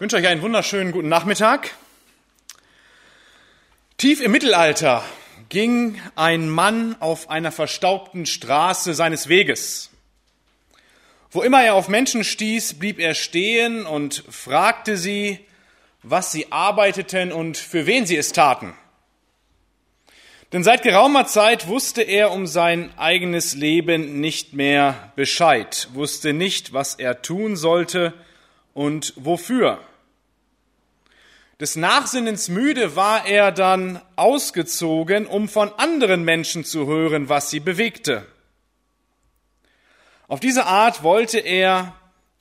Ich wünsche euch einen wunderschönen guten Nachmittag. Tief im Mittelalter ging ein Mann auf einer verstaubten Straße seines Weges. Wo immer er auf Menschen stieß, blieb er stehen und fragte sie, was sie arbeiteten und für wen sie es taten. Denn seit geraumer Zeit wusste er um sein eigenes Leben nicht mehr Bescheid, wusste nicht, was er tun sollte und wofür. Des Nachsinnens müde war er dann ausgezogen, um von anderen Menschen zu hören, was sie bewegte. Auf diese Art wollte er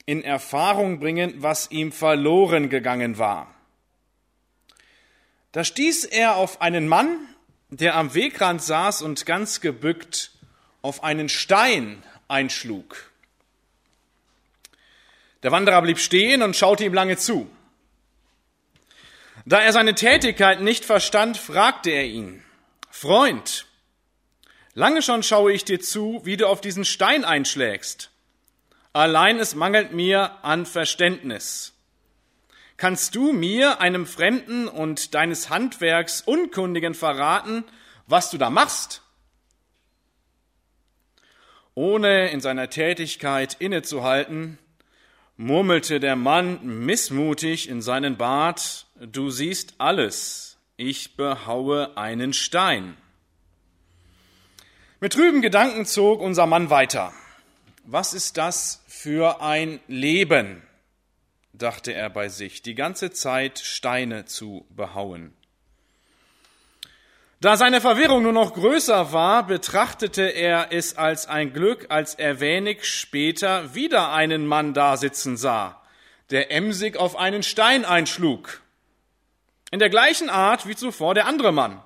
in Erfahrung bringen, was ihm verloren gegangen war. Da stieß er auf einen Mann, der am Wegrand saß und ganz gebückt auf einen Stein einschlug. Der Wanderer blieb stehen und schaute ihm lange zu. Da er seine Tätigkeit nicht verstand, fragte er ihn, Freund, lange schon schaue ich dir zu, wie du auf diesen Stein einschlägst. Allein es mangelt mir an Verständnis. Kannst du mir, einem Fremden und deines Handwerks Unkundigen verraten, was du da machst? Ohne in seiner Tätigkeit innezuhalten, murmelte der Mann missmutig in seinen Bart, du siehst alles, ich behaue einen Stein. Mit trüben Gedanken zog unser Mann weiter. Was ist das für ein Leben? dachte er bei sich, die ganze Zeit Steine zu behauen. Da seine Verwirrung nur noch größer war, betrachtete er es als ein Glück, als er wenig später wieder einen Mann dasitzen sah, der emsig auf einen Stein einschlug. In der gleichen Art wie zuvor der andere Mann.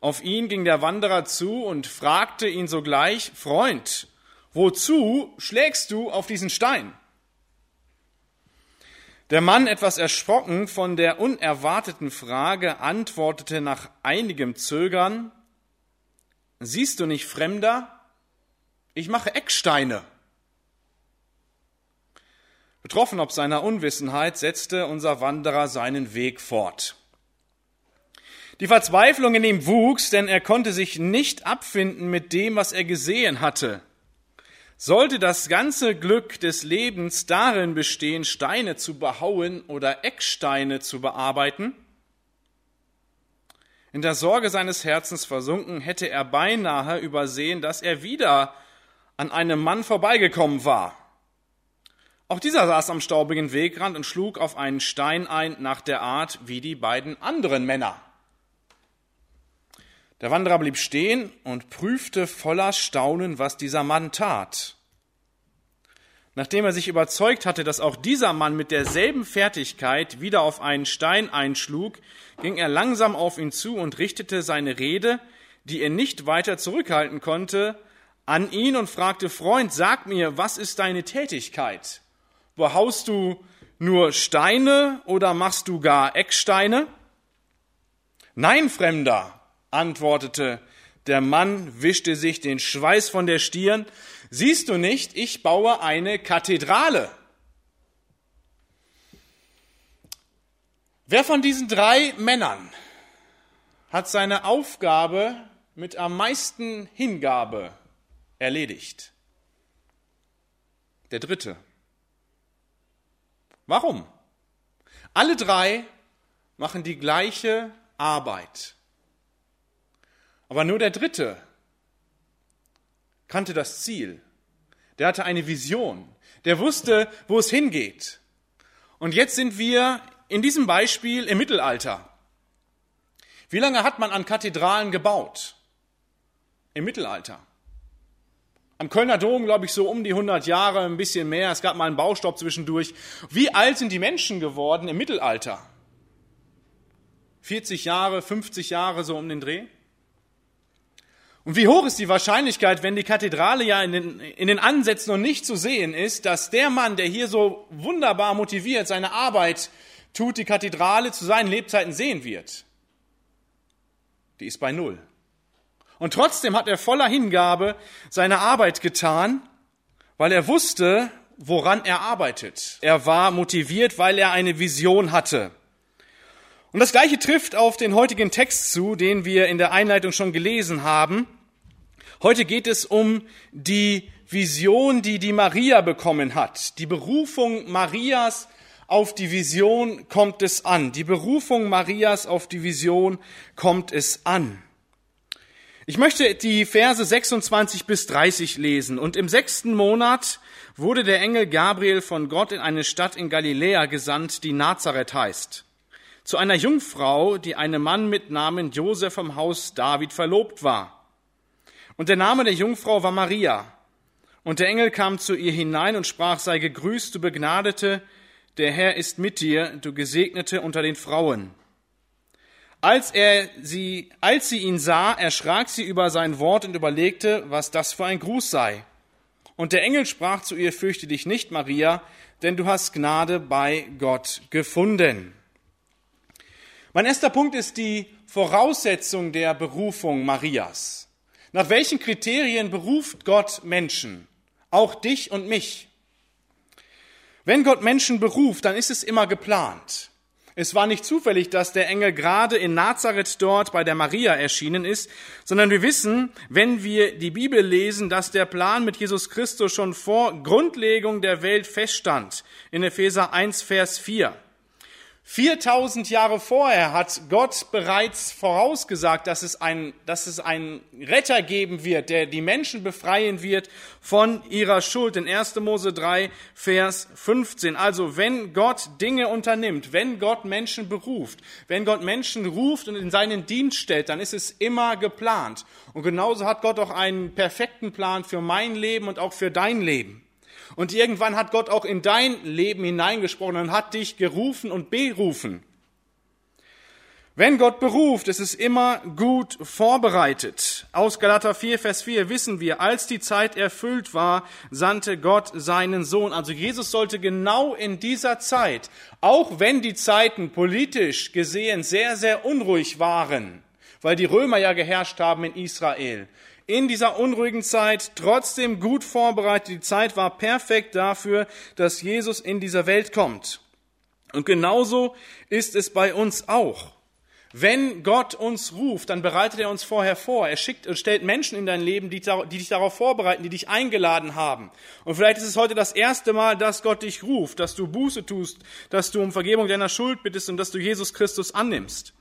Auf ihn ging der Wanderer zu und fragte ihn sogleich, Freund, wozu schlägst du auf diesen Stein? Der Mann, etwas erschrocken von der unerwarteten Frage, antwortete nach einigem Zögern, Siehst du nicht, Fremder? Ich mache Ecksteine. Betroffen ob seiner Unwissenheit setzte unser Wanderer seinen Weg fort. Die Verzweiflung in ihm wuchs, denn er konnte sich nicht abfinden mit dem, was er gesehen hatte. Sollte das ganze Glück des Lebens darin bestehen, Steine zu behauen oder Ecksteine zu bearbeiten? In der Sorge seines Herzens versunken, hätte er beinahe übersehen, dass er wieder an einem Mann vorbeigekommen war. Auch dieser saß am staubigen Wegrand und schlug auf einen Stein ein nach der Art wie die beiden anderen Männer. Der Wanderer blieb stehen und prüfte voller Staunen, was dieser Mann tat. Nachdem er sich überzeugt hatte, dass auch dieser Mann mit derselben Fertigkeit wieder auf einen Stein einschlug, ging er langsam auf ihn zu und richtete seine Rede, die er nicht weiter zurückhalten konnte, an ihn und fragte, Freund, sag mir, was ist deine Tätigkeit? Behaust du nur Steine oder machst du gar Ecksteine? Nein, Fremder, antwortete der Mann, wischte sich den Schweiß von der Stirn. Siehst du nicht, ich baue eine Kathedrale. Wer von diesen drei Männern hat seine Aufgabe mit am meisten Hingabe erledigt? Der dritte. Warum? Alle drei machen die gleiche Arbeit. Aber nur der Dritte kannte das Ziel. Der hatte eine Vision. Der wusste, wo es hingeht. Und jetzt sind wir in diesem Beispiel im Mittelalter. Wie lange hat man an Kathedralen gebaut? Im Mittelalter. Am Kölner Dom, glaube ich, so um die 100 Jahre, ein bisschen mehr. Es gab mal einen Baustopp zwischendurch. Wie alt sind die Menschen geworden im Mittelalter? 40 Jahre, 50 Jahre, so um den Dreh? Und wie hoch ist die Wahrscheinlichkeit, wenn die Kathedrale ja in den, in den Ansätzen noch nicht zu sehen ist, dass der Mann, der hier so wunderbar motiviert seine Arbeit tut, die Kathedrale zu seinen Lebzeiten sehen wird? Die ist bei Null. Und trotzdem hat er voller Hingabe seine Arbeit getan, weil er wusste, woran er arbeitet. Er war motiviert, weil er eine Vision hatte. Und das Gleiche trifft auf den heutigen Text zu, den wir in der Einleitung schon gelesen haben. Heute geht es um die Vision, die die Maria bekommen hat. Die Berufung Marias auf die Vision kommt es an. Die Berufung Marias auf die Vision kommt es an. Ich möchte die Verse 26 bis 30 lesen. Und im sechsten Monat wurde der Engel Gabriel von Gott in eine Stadt in Galiläa gesandt, die Nazareth heißt, zu einer Jungfrau, die einem Mann mit Namen Josef vom Haus David verlobt war. Und der Name der Jungfrau war Maria. Und der Engel kam zu ihr hinein und sprach, sei gegrüßt, du Begnadete, der Herr ist mit dir, du Gesegnete unter den Frauen. Als er sie, als sie ihn sah, erschrak sie über sein Wort und überlegte, was das für ein Gruß sei. Und der Engel sprach zu ihr, fürchte dich nicht, Maria, denn du hast Gnade bei Gott gefunden. Mein erster Punkt ist die Voraussetzung der Berufung Marias. Nach welchen Kriterien beruft Gott Menschen? Auch dich und mich. Wenn Gott Menschen beruft, dann ist es immer geplant. Es war nicht zufällig, dass der Engel gerade in Nazareth dort bei der Maria erschienen ist, sondern wir wissen, wenn wir die Bibel lesen, dass der Plan mit Jesus Christus schon vor Grundlegung der Welt feststand. In Epheser 1, Vers 4. 4000 Jahre vorher hat Gott bereits vorausgesagt, dass es, ein, dass es einen Retter geben wird, der die Menschen befreien wird von ihrer Schuld. In 1. Mose 3, Vers 15. Also wenn Gott Dinge unternimmt, wenn Gott Menschen beruft, wenn Gott Menschen ruft und in seinen Dienst stellt, dann ist es immer geplant. Und genauso hat Gott auch einen perfekten Plan für mein Leben und auch für dein Leben. Und irgendwann hat Gott auch in dein Leben hineingesprochen und hat dich gerufen und berufen. Wenn Gott beruft, ist es immer gut vorbereitet. Aus Galater 4, Vers 4 wissen wir, als die Zeit erfüllt war, sandte Gott seinen Sohn. Also Jesus sollte genau in dieser Zeit, auch wenn die Zeiten politisch gesehen sehr, sehr unruhig waren, weil die Römer ja geherrscht haben in Israel, in dieser unruhigen Zeit trotzdem gut vorbereitet. Die Zeit war perfekt dafür, dass Jesus in dieser Welt kommt. Und genauso ist es bei uns auch. Wenn Gott uns ruft, dann bereitet er uns vorher vor. Er schickt und stellt Menschen in dein Leben, die, die, dich darauf vorbereiten, die dich eingeladen haben. Und vielleicht ist es heute das erste Mal, dass Gott dich ruft, dass du Buße tust, dass du um Vergebung deiner Schuld bittest und dass du Jesus Christus annimmst.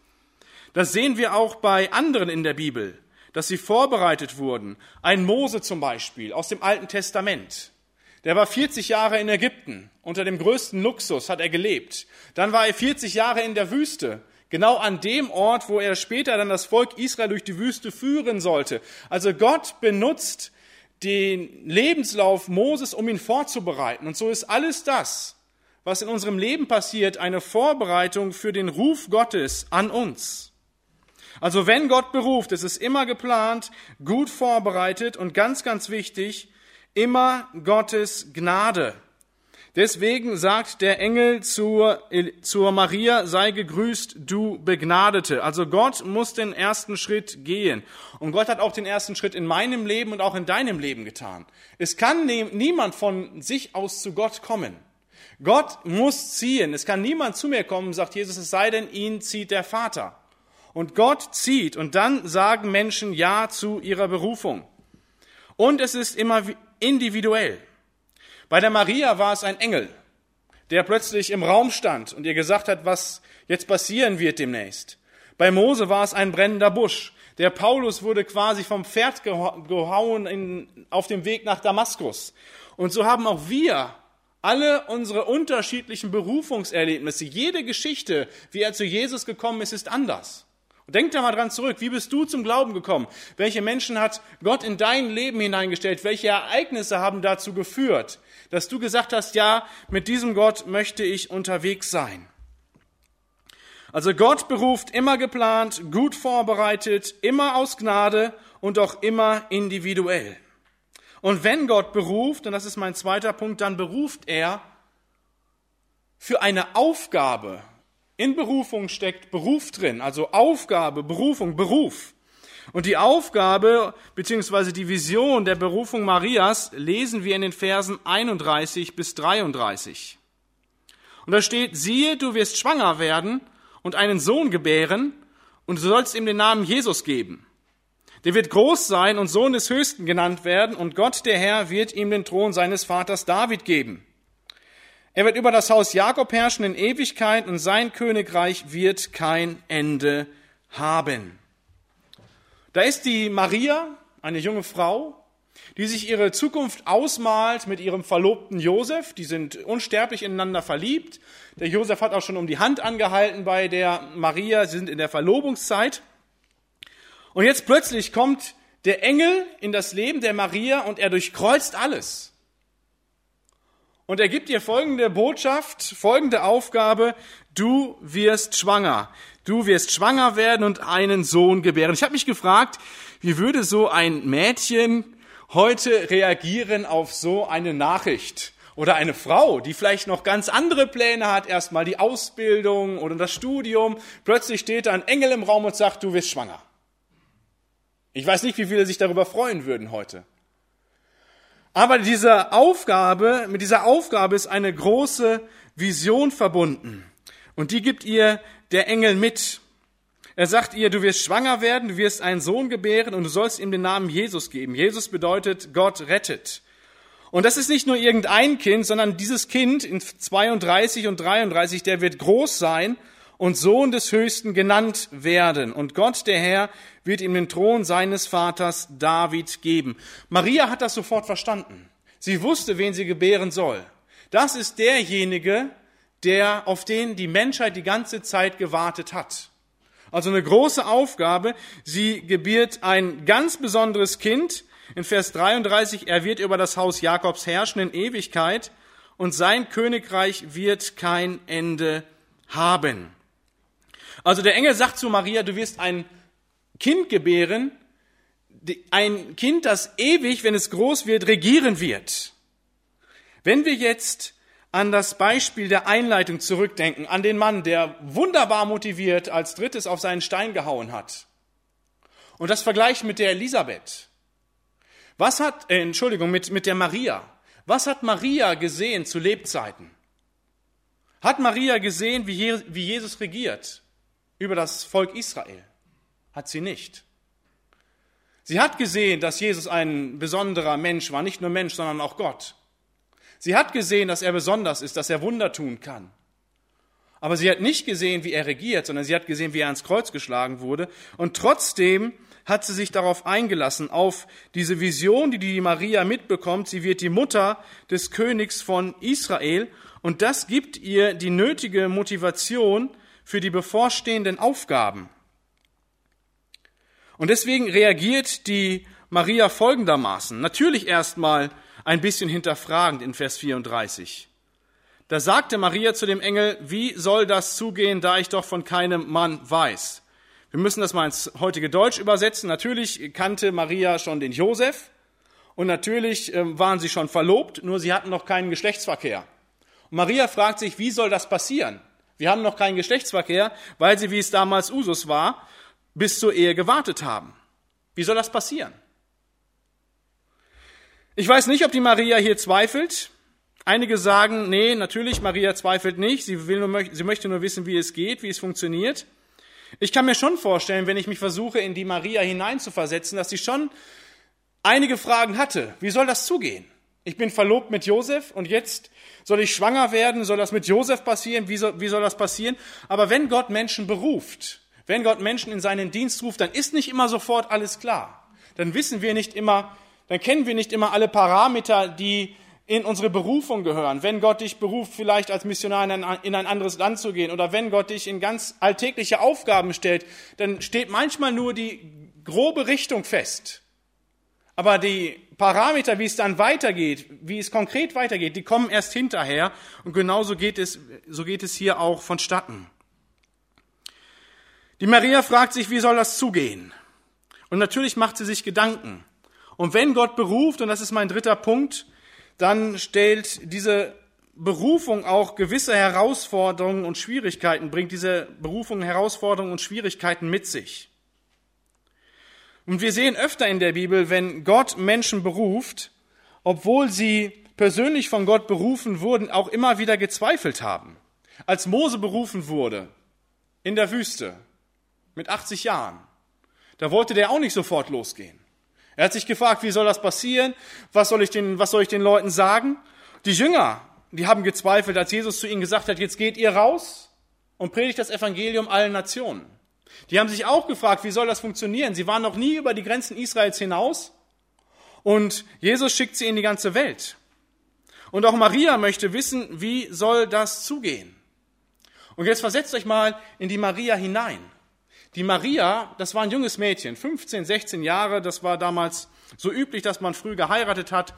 Das sehen wir auch bei anderen in der Bibel dass sie vorbereitet wurden. Ein Mose zum Beispiel aus dem Alten Testament. Der war 40 Jahre in Ägypten. Unter dem größten Luxus hat er gelebt. Dann war er 40 Jahre in der Wüste. Genau an dem Ort, wo er später dann das Volk Israel durch die Wüste führen sollte. Also Gott benutzt den Lebenslauf Moses, um ihn vorzubereiten. Und so ist alles das, was in unserem Leben passiert, eine Vorbereitung für den Ruf Gottes an uns. Also wenn Gott beruft, ist es immer geplant, gut vorbereitet und ganz, ganz wichtig, immer Gottes Gnade. Deswegen sagt der Engel zur, zur Maria, sei gegrüßt, du Begnadete. Also Gott muss den ersten Schritt gehen. Und Gott hat auch den ersten Schritt in meinem Leben und auch in deinem Leben getan. Es kann niemand von sich aus zu Gott kommen. Gott muss ziehen. Es kann niemand zu mir kommen, sagt Jesus, es sei denn, ihn zieht der Vater und Gott zieht und dann sagen Menschen Ja zu ihrer Berufung. Und es ist immer individuell. Bei der Maria war es ein Engel, der plötzlich im Raum stand und ihr gesagt hat, was jetzt passieren wird demnächst. Bei Mose war es ein brennender Busch. Der Paulus wurde quasi vom Pferd gehauen in, auf dem Weg nach Damaskus. Und so haben auch wir alle unsere unterschiedlichen Berufungserlebnisse, jede Geschichte, wie er zu Jesus gekommen ist, ist anders. Denk da mal dran zurück. Wie bist du zum Glauben gekommen? Welche Menschen hat Gott in dein Leben hineingestellt? Welche Ereignisse haben dazu geführt, dass du gesagt hast, ja, mit diesem Gott möchte ich unterwegs sein? Also Gott beruft immer geplant, gut vorbereitet, immer aus Gnade und auch immer individuell. Und wenn Gott beruft, und das ist mein zweiter Punkt, dann beruft er für eine Aufgabe, in Berufung steckt Beruf drin, also Aufgabe, Berufung, Beruf. Und die Aufgabe bzw. die Vision der Berufung Marias lesen wir in den Versen 31 bis 33. Und da steht, siehe, du wirst schwanger werden und einen Sohn gebären und du sollst ihm den Namen Jesus geben. Der wird groß sein und Sohn des Höchsten genannt werden und Gott der Herr wird ihm den Thron seines Vaters David geben. Er wird über das Haus Jakob herrschen in Ewigkeit und sein Königreich wird kein Ende haben. Da ist die Maria, eine junge Frau, die sich ihre Zukunft ausmalt mit ihrem Verlobten Josef. Die sind unsterblich ineinander verliebt. Der Josef hat auch schon um die Hand angehalten bei der Maria. Sie sind in der Verlobungszeit. Und jetzt plötzlich kommt der Engel in das Leben der Maria und er durchkreuzt alles. Und er gibt ihr folgende Botschaft, folgende Aufgabe, du wirst schwanger. Du wirst schwanger werden und einen Sohn gebären. Ich habe mich gefragt, wie würde so ein Mädchen heute reagieren auf so eine Nachricht? Oder eine Frau, die vielleicht noch ganz andere Pläne hat, erstmal die Ausbildung oder das Studium. Plötzlich steht da ein Engel im Raum und sagt, du wirst schwanger. Ich weiß nicht, wie viele sich darüber freuen würden heute. Aber diese Aufgabe, mit dieser Aufgabe ist eine große Vision verbunden. Und die gibt ihr der Engel mit. Er sagt ihr, du wirst schwanger werden, du wirst einen Sohn gebären und du sollst ihm den Namen Jesus geben. Jesus bedeutet Gott rettet. Und das ist nicht nur irgendein Kind, sondern dieses Kind in 32 und 33, der wird groß sein und Sohn des Höchsten genannt werden. Und Gott, der Herr, wird ihm den Thron seines Vaters David geben. Maria hat das sofort verstanden. Sie wusste, wen sie gebären soll. Das ist derjenige, der, auf den die Menschheit die ganze Zeit gewartet hat. Also eine große Aufgabe. Sie gebiert ein ganz besonderes Kind. In Vers 33, er wird über das Haus Jakobs herrschen in Ewigkeit und sein Königreich wird kein Ende haben. Also der Engel sagt zu Maria, du wirst ein Kind gebären, ein Kind, das ewig, wenn es groß wird, regieren wird. Wenn wir jetzt an das Beispiel der Einleitung zurückdenken, an den Mann, der wunderbar motiviert als drittes auf seinen Stein gehauen hat, und das vergleichen mit der Elisabeth, was hat, äh, Entschuldigung, mit, mit der Maria, was hat Maria gesehen zu Lebzeiten? Hat Maria gesehen, wie, wie Jesus regiert über das Volk Israel? Hat sie nicht. Sie hat gesehen, dass Jesus ein besonderer Mensch war, nicht nur Mensch, sondern auch Gott. Sie hat gesehen, dass er besonders ist, dass er Wunder tun kann. Aber sie hat nicht gesehen, wie er regiert, sondern sie hat gesehen, wie er ans Kreuz geschlagen wurde. Und trotzdem hat sie sich darauf eingelassen, auf diese Vision, die die Maria mitbekommt. Sie wird die Mutter des Königs von Israel. Und das gibt ihr die nötige Motivation für die bevorstehenden Aufgaben. Und deswegen reagiert die Maria folgendermaßen. Natürlich erstmal ein bisschen hinterfragend in Vers 34. Da sagte Maria zu dem Engel, wie soll das zugehen, da ich doch von keinem Mann weiß? Wir müssen das mal ins heutige Deutsch übersetzen. Natürlich kannte Maria schon den Josef und natürlich ähm, waren sie schon verlobt, nur sie hatten noch keinen Geschlechtsverkehr. Und Maria fragt sich, wie soll das passieren? Wir haben noch keinen Geschlechtsverkehr, weil sie, wie es damals Usus war, bis zur Ehe gewartet haben. Wie soll das passieren? Ich weiß nicht, ob die Maria hier zweifelt. Einige sagen, nee, natürlich, Maria zweifelt nicht. Sie, will nur, sie möchte nur wissen, wie es geht, wie es funktioniert. Ich kann mir schon vorstellen, wenn ich mich versuche, in die Maria hineinzuversetzen, dass sie schon einige Fragen hatte. Wie soll das zugehen? Ich bin verlobt mit Josef und jetzt soll ich schwanger werden? Soll das mit Josef passieren? Wie soll, wie soll das passieren? Aber wenn Gott Menschen beruft, wenn Gott Menschen in seinen Dienst ruft, dann ist nicht immer sofort alles klar. Dann wissen wir nicht immer, dann kennen wir nicht immer alle Parameter, die in unsere Berufung gehören. Wenn Gott dich beruft, vielleicht als Missionar in ein, in ein anderes Land zu gehen oder wenn Gott dich in ganz alltägliche Aufgaben stellt, dann steht manchmal nur die grobe Richtung fest. Aber die Parameter, wie es dann weitergeht, wie es konkret weitergeht, die kommen erst hinterher. Und genauso geht es, so geht es hier auch vonstatten. Die Maria fragt sich, wie soll das zugehen? Und natürlich macht sie sich Gedanken. Und wenn Gott beruft, und das ist mein dritter Punkt, dann stellt diese Berufung auch gewisse Herausforderungen und Schwierigkeiten, bringt diese Berufung Herausforderungen und Schwierigkeiten mit sich. Und wir sehen öfter in der Bibel, wenn Gott Menschen beruft, obwohl sie persönlich von Gott berufen wurden, auch immer wieder gezweifelt haben. Als Mose berufen wurde in der Wüste mit 80 Jahren, da wollte der auch nicht sofort losgehen. Er hat sich gefragt, wie soll das passieren? Was soll ich den, was soll ich den Leuten sagen? Die Jünger, die haben gezweifelt, als Jesus zu ihnen gesagt hat, jetzt geht ihr raus und predigt das Evangelium allen Nationen. Die haben sich auch gefragt, wie soll das funktionieren? Sie waren noch nie über die Grenzen Israels hinaus und Jesus schickt sie in die ganze Welt. Und auch Maria möchte wissen, wie soll das zugehen? Und jetzt versetzt euch mal in die Maria hinein. Die Maria, das war ein junges Mädchen, 15, 16 Jahre, das war damals so üblich, dass man früh geheiratet hat.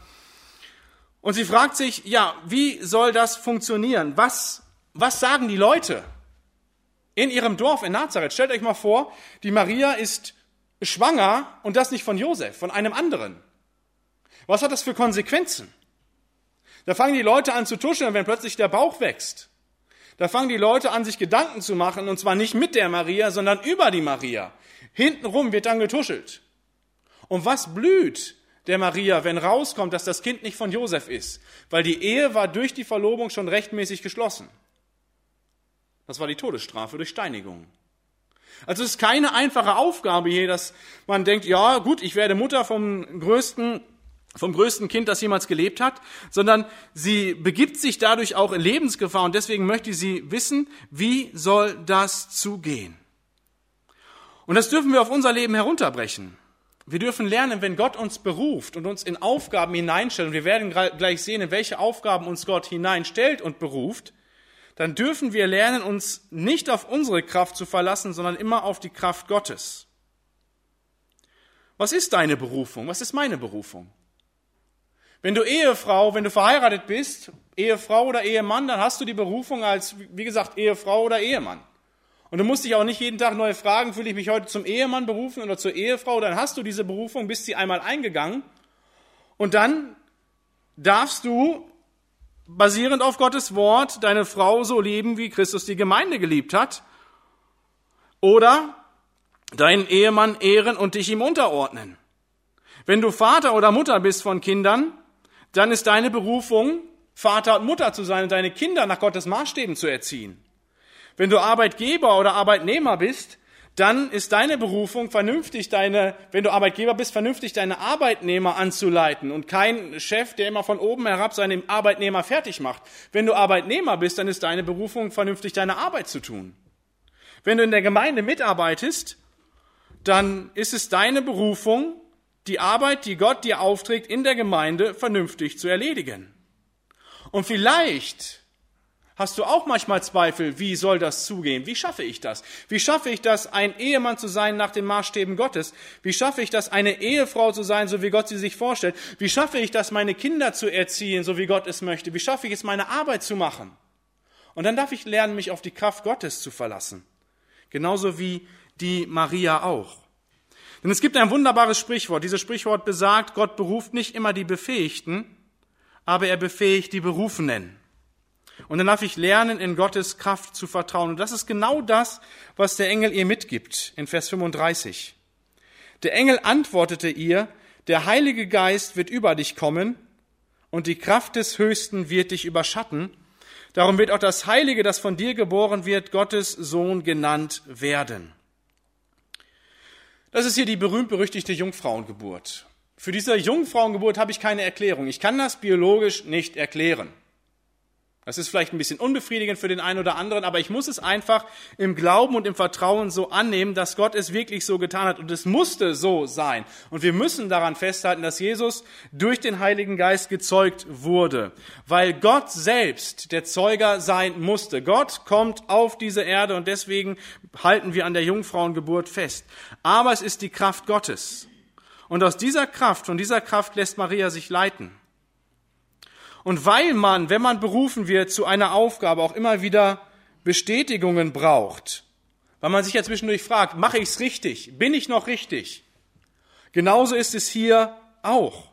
Und sie fragt sich, ja, wie soll das funktionieren? Was, was sagen die Leute? In ihrem Dorf in Nazareth. Stellt euch mal vor, die Maria ist schwanger und das nicht von Josef, von einem anderen. Was hat das für Konsequenzen? Da fangen die Leute an zu tuscheln, wenn plötzlich der Bauch wächst. Da fangen die Leute an, sich Gedanken zu machen, und zwar nicht mit der Maria, sondern über die Maria. Hintenrum wird dann getuschelt. Und was blüht der Maria, wenn rauskommt, dass das Kind nicht von Josef ist? Weil die Ehe war durch die Verlobung schon rechtmäßig geschlossen. Das war die Todesstrafe durch Steinigung. Also es ist keine einfache Aufgabe hier, dass man denkt, ja gut, ich werde Mutter vom größten, vom größten Kind, das jemals gelebt hat, sondern sie begibt sich dadurch auch in Lebensgefahr und deswegen möchte sie wissen, wie soll das zugehen. Und das dürfen wir auf unser Leben herunterbrechen. Wir dürfen lernen, wenn Gott uns beruft und uns in Aufgaben hineinstellt, und wir werden gleich sehen, in welche Aufgaben uns Gott hineinstellt und beruft, dann dürfen wir lernen, uns nicht auf unsere Kraft zu verlassen, sondern immer auf die Kraft Gottes. Was ist deine Berufung? Was ist meine Berufung? Wenn du Ehefrau, wenn du verheiratet bist, Ehefrau oder Ehemann, dann hast du die Berufung als, wie gesagt, Ehefrau oder Ehemann. Und du musst dich auch nicht jeden Tag neu fragen, fühle ich mich heute zum Ehemann berufen oder zur Ehefrau, dann hast du diese Berufung, bist sie einmal eingegangen. Und dann darfst du basierend auf Gottes Wort deine Frau so lieben, wie Christus die Gemeinde geliebt hat. Oder deinen Ehemann ehren und dich ihm unterordnen. Wenn du Vater oder Mutter bist von Kindern, dann ist deine Berufung, Vater und Mutter zu sein und deine Kinder nach Gottes Maßstäben zu erziehen. Wenn du Arbeitgeber oder Arbeitnehmer bist, dann ist deine Berufung vernünftig, deine, wenn du Arbeitgeber bist, vernünftig deine Arbeitnehmer anzuleiten und kein Chef, der immer von oben herab seine Arbeitnehmer fertig macht. Wenn du Arbeitnehmer bist, dann ist deine Berufung vernünftig, deine Arbeit zu tun. Wenn du in der Gemeinde mitarbeitest, dann ist es deine Berufung, die Arbeit, die Gott dir aufträgt, in der Gemeinde vernünftig zu erledigen. Und vielleicht Hast du auch manchmal Zweifel, wie soll das zugehen? Wie schaffe ich das? Wie schaffe ich das, ein Ehemann zu sein nach den Maßstäben Gottes? Wie schaffe ich das, eine Ehefrau zu sein, so wie Gott sie sich vorstellt? Wie schaffe ich das, meine Kinder zu erziehen, so wie Gott es möchte? Wie schaffe ich es, meine Arbeit zu machen? Und dann darf ich lernen, mich auf die Kraft Gottes zu verlassen. Genauso wie die Maria auch. Denn es gibt ein wunderbares Sprichwort. Dieses Sprichwort besagt, Gott beruft nicht immer die Befähigten, aber er befähigt die Berufenen. Und dann darf ich lernen, in Gottes Kraft zu vertrauen. Und das ist genau das, was der Engel ihr mitgibt in Vers 35. Der Engel antwortete ihr, der Heilige Geist wird über dich kommen und die Kraft des Höchsten wird dich überschatten. Darum wird auch das Heilige, das von dir geboren wird, Gottes Sohn genannt werden. Das ist hier die berühmt-berüchtigte Jungfrauengeburt. Für diese Jungfrauengeburt habe ich keine Erklärung. Ich kann das biologisch nicht erklären. Das ist vielleicht ein bisschen unbefriedigend für den einen oder anderen, aber ich muss es einfach im Glauben und im Vertrauen so annehmen, dass Gott es wirklich so getan hat und es musste so sein. Und wir müssen daran festhalten, dass Jesus durch den Heiligen Geist gezeugt wurde, weil Gott selbst der Zeuger sein musste. Gott kommt auf diese Erde und deswegen halten wir an der Jungfrauengeburt fest. Aber es ist die Kraft Gottes. Und aus dieser Kraft, von dieser Kraft lässt Maria sich leiten. Und weil man, wenn man berufen wird zu einer Aufgabe, auch immer wieder Bestätigungen braucht, weil man sich ja zwischendurch fragt, mache ich's richtig? Bin ich noch richtig? Genauso ist es hier auch.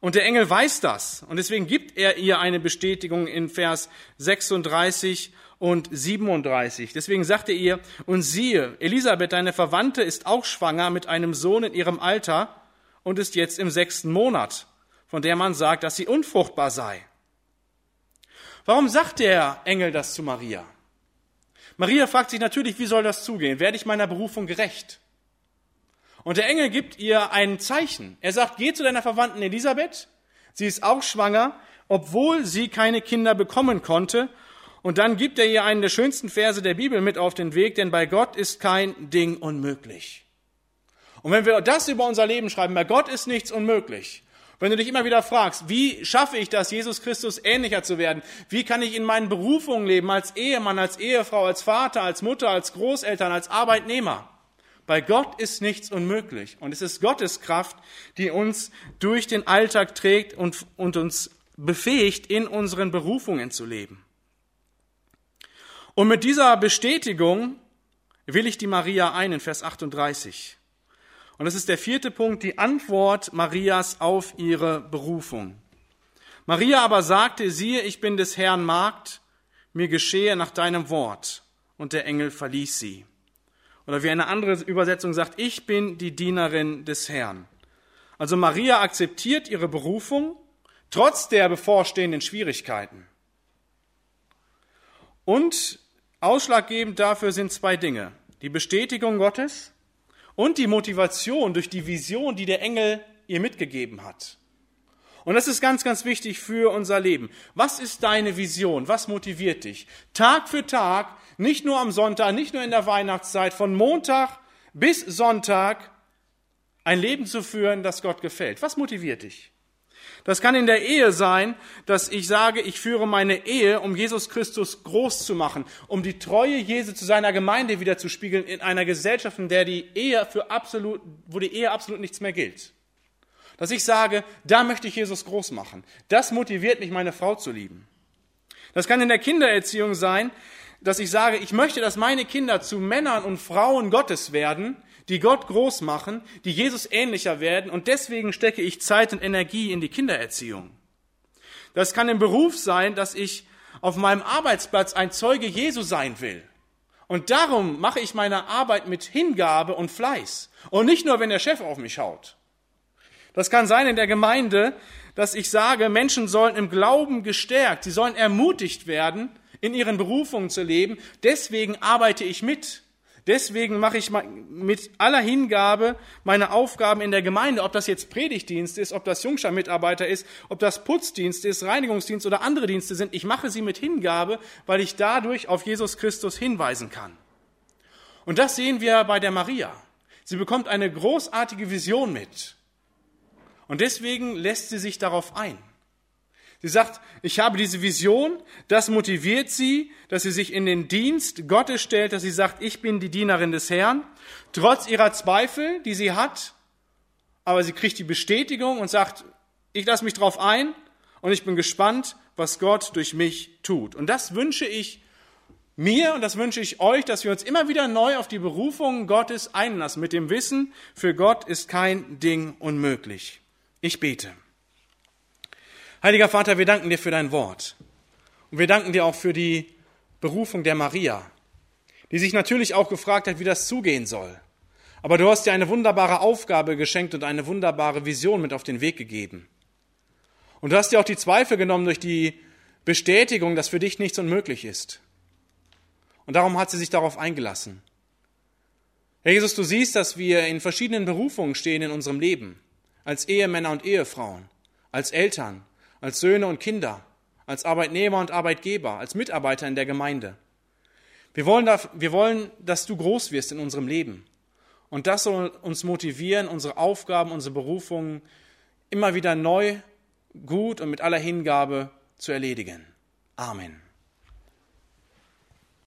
Und der Engel weiß das. Und deswegen gibt er ihr eine Bestätigung in Vers 36 und 37. Deswegen sagt er ihr, und siehe, Elisabeth, deine Verwandte, ist auch schwanger mit einem Sohn in ihrem Alter und ist jetzt im sechsten Monat, von der man sagt, dass sie unfruchtbar sei. Warum sagt der Engel das zu Maria? Maria fragt sich natürlich, wie soll das zugehen? Werde ich meiner Berufung gerecht? Und der Engel gibt ihr ein Zeichen. Er sagt, geh zu deiner Verwandten Elisabeth. Sie ist auch schwanger, obwohl sie keine Kinder bekommen konnte. Und dann gibt er ihr einen der schönsten Verse der Bibel mit auf den Weg, denn bei Gott ist kein Ding unmöglich. Und wenn wir das über unser Leben schreiben, bei Gott ist nichts unmöglich. Wenn du dich immer wieder fragst, wie schaffe ich das, Jesus Christus ähnlicher zu werden? Wie kann ich in meinen Berufungen leben, als Ehemann, als Ehefrau, als Vater, als Mutter, als Großeltern, als Arbeitnehmer? Bei Gott ist nichts unmöglich. Und es ist Gottes Kraft, die uns durch den Alltag trägt und, und uns befähigt, in unseren Berufungen zu leben. Und mit dieser Bestätigung will ich die Maria ein in Vers 38. Und das ist der vierte Punkt, die Antwort Marias auf ihre Berufung. Maria aber sagte, siehe, ich bin des Herrn Magd, mir geschehe nach deinem Wort. Und der Engel verließ sie. Oder wie eine andere Übersetzung sagt, ich bin die Dienerin des Herrn. Also Maria akzeptiert ihre Berufung trotz der bevorstehenden Schwierigkeiten. Und ausschlaggebend dafür sind zwei Dinge. Die Bestätigung Gottes und die Motivation durch die Vision, die der Engel ihr mitgegeben hat. Und das ist ganz, ganz wichtig für unser Leben. Was ist deine Vision? Was motiviert dich? Tag für Tag, nicht nur am Sonntag, nicht nur in der Weihnachtszeit, von Montag bis Sonntag ein Leben zu führen, das Gott gefällt. Was motiviert dich? Das kann in der Ehe sein, dass ich sage, ich führe meine Ehe, um Jesus Christus groß zu machen, um die Treue Jesu zu seiner Gemeinde wiederzuspiegeln in einer Gesellschaft, in der die Ehe für absolut, wo die Ehe absolut nichts mehr gilt. Dass ich sage, da möchte ich Jesus groß machen. Das motiviert mich, meine Frau zu lieben. Das kann in der Kindererziehung sein, dass ich sage, ich möchte, dass meine Kinder zu Männern und Frauen Gottes werden, die Gott groß machen, die Jesus ähnlicher werden und deswegen stecke ich Zeit und Energie in die Kindererziehung. Das kann im Beruf sein, dass ich auf meinem Arbeitsplatz ein Zeuge Jesu sein will. Und darum mache ich meine Arbeit mit Hingabe und Fleiß. Und nicht nur, wenn der Chef auf mich schaut. Das kann sein in der Gemeinde, dass ich sage, Menschen sollen im Glauben gestärkt, sie sollen ermutigt werden, in ihren Berufungen zu leben. Deswegen arbeite ich mit. Deswegen mache ich mit aller Hingabe meine Aufgaben in der Gemeinde, ob das jetzt Predigtdienst ist, ob das Jungschar-Mitarbeiter ist, ob das Putzdienst ist, Reinigungsdienst oder andere Dienste sind. Ich mache sie mit Hingabe, weil ich dadurch auf Jesus Christus hinweisen kann. Und das sehen wir bei der Maria. Sie bekommt eine großartige Vision mit. Und deswegen lässt sie sich darauf ein. Sie sagt, ich habe diese Vision, das motiviert sie, dass sie sich in den Dienst Gottes stellt, dass sie sagt, ich bin die Dienerin des Herrn, trotz ihrer Zweifel, die sie hat, aber sie kriegt die Bestätigung und sagt, ich lasse mich drauf ein und ich bin gespannt, was Gott durch mich tut. Und das wünsche ich mir und das wünsche ich euch, dass wir uns immer wieder neu auf die Berufung Gottes einlassen, mit dem Wissen, für Gott ist kein Ding unmöglich. Ich bete. Heiliger Vater, wir danken dir für dein Wort. Und wir danken dir auch für die Berufung der Maria, die sich natürlich auch gefragt hat, wie das zugehen soll. Aber du hast dir eine wunderbare Aufgabe geschenkt und eine wunderbare Vision mit auf den Weg gegeben. Und du hast dir auch die Zweifel genommen durch die Bestätigung, dass für dich nichts unmöglich ist. Und darum hat sie sich darauf eingelassen. Herr Jesus, du siehst, dass wir in verschiedenen Berufungen stehen in unserem Leben. Als Ehemänner und Ehefrauen, als Eltern, als Söhne und Kinder, als Arbeitnehmer und Arbeitgeber, als Mitarbeiter in der Gemeinde. Wir wollen, wir wollen, dass du groß wirst in unserem Leben. Und das soll uns motivieren, unsere Aufgaben, unsere Berufungen immer wieder neu, gut und mit aller Hingabe zu erledigen. Amen.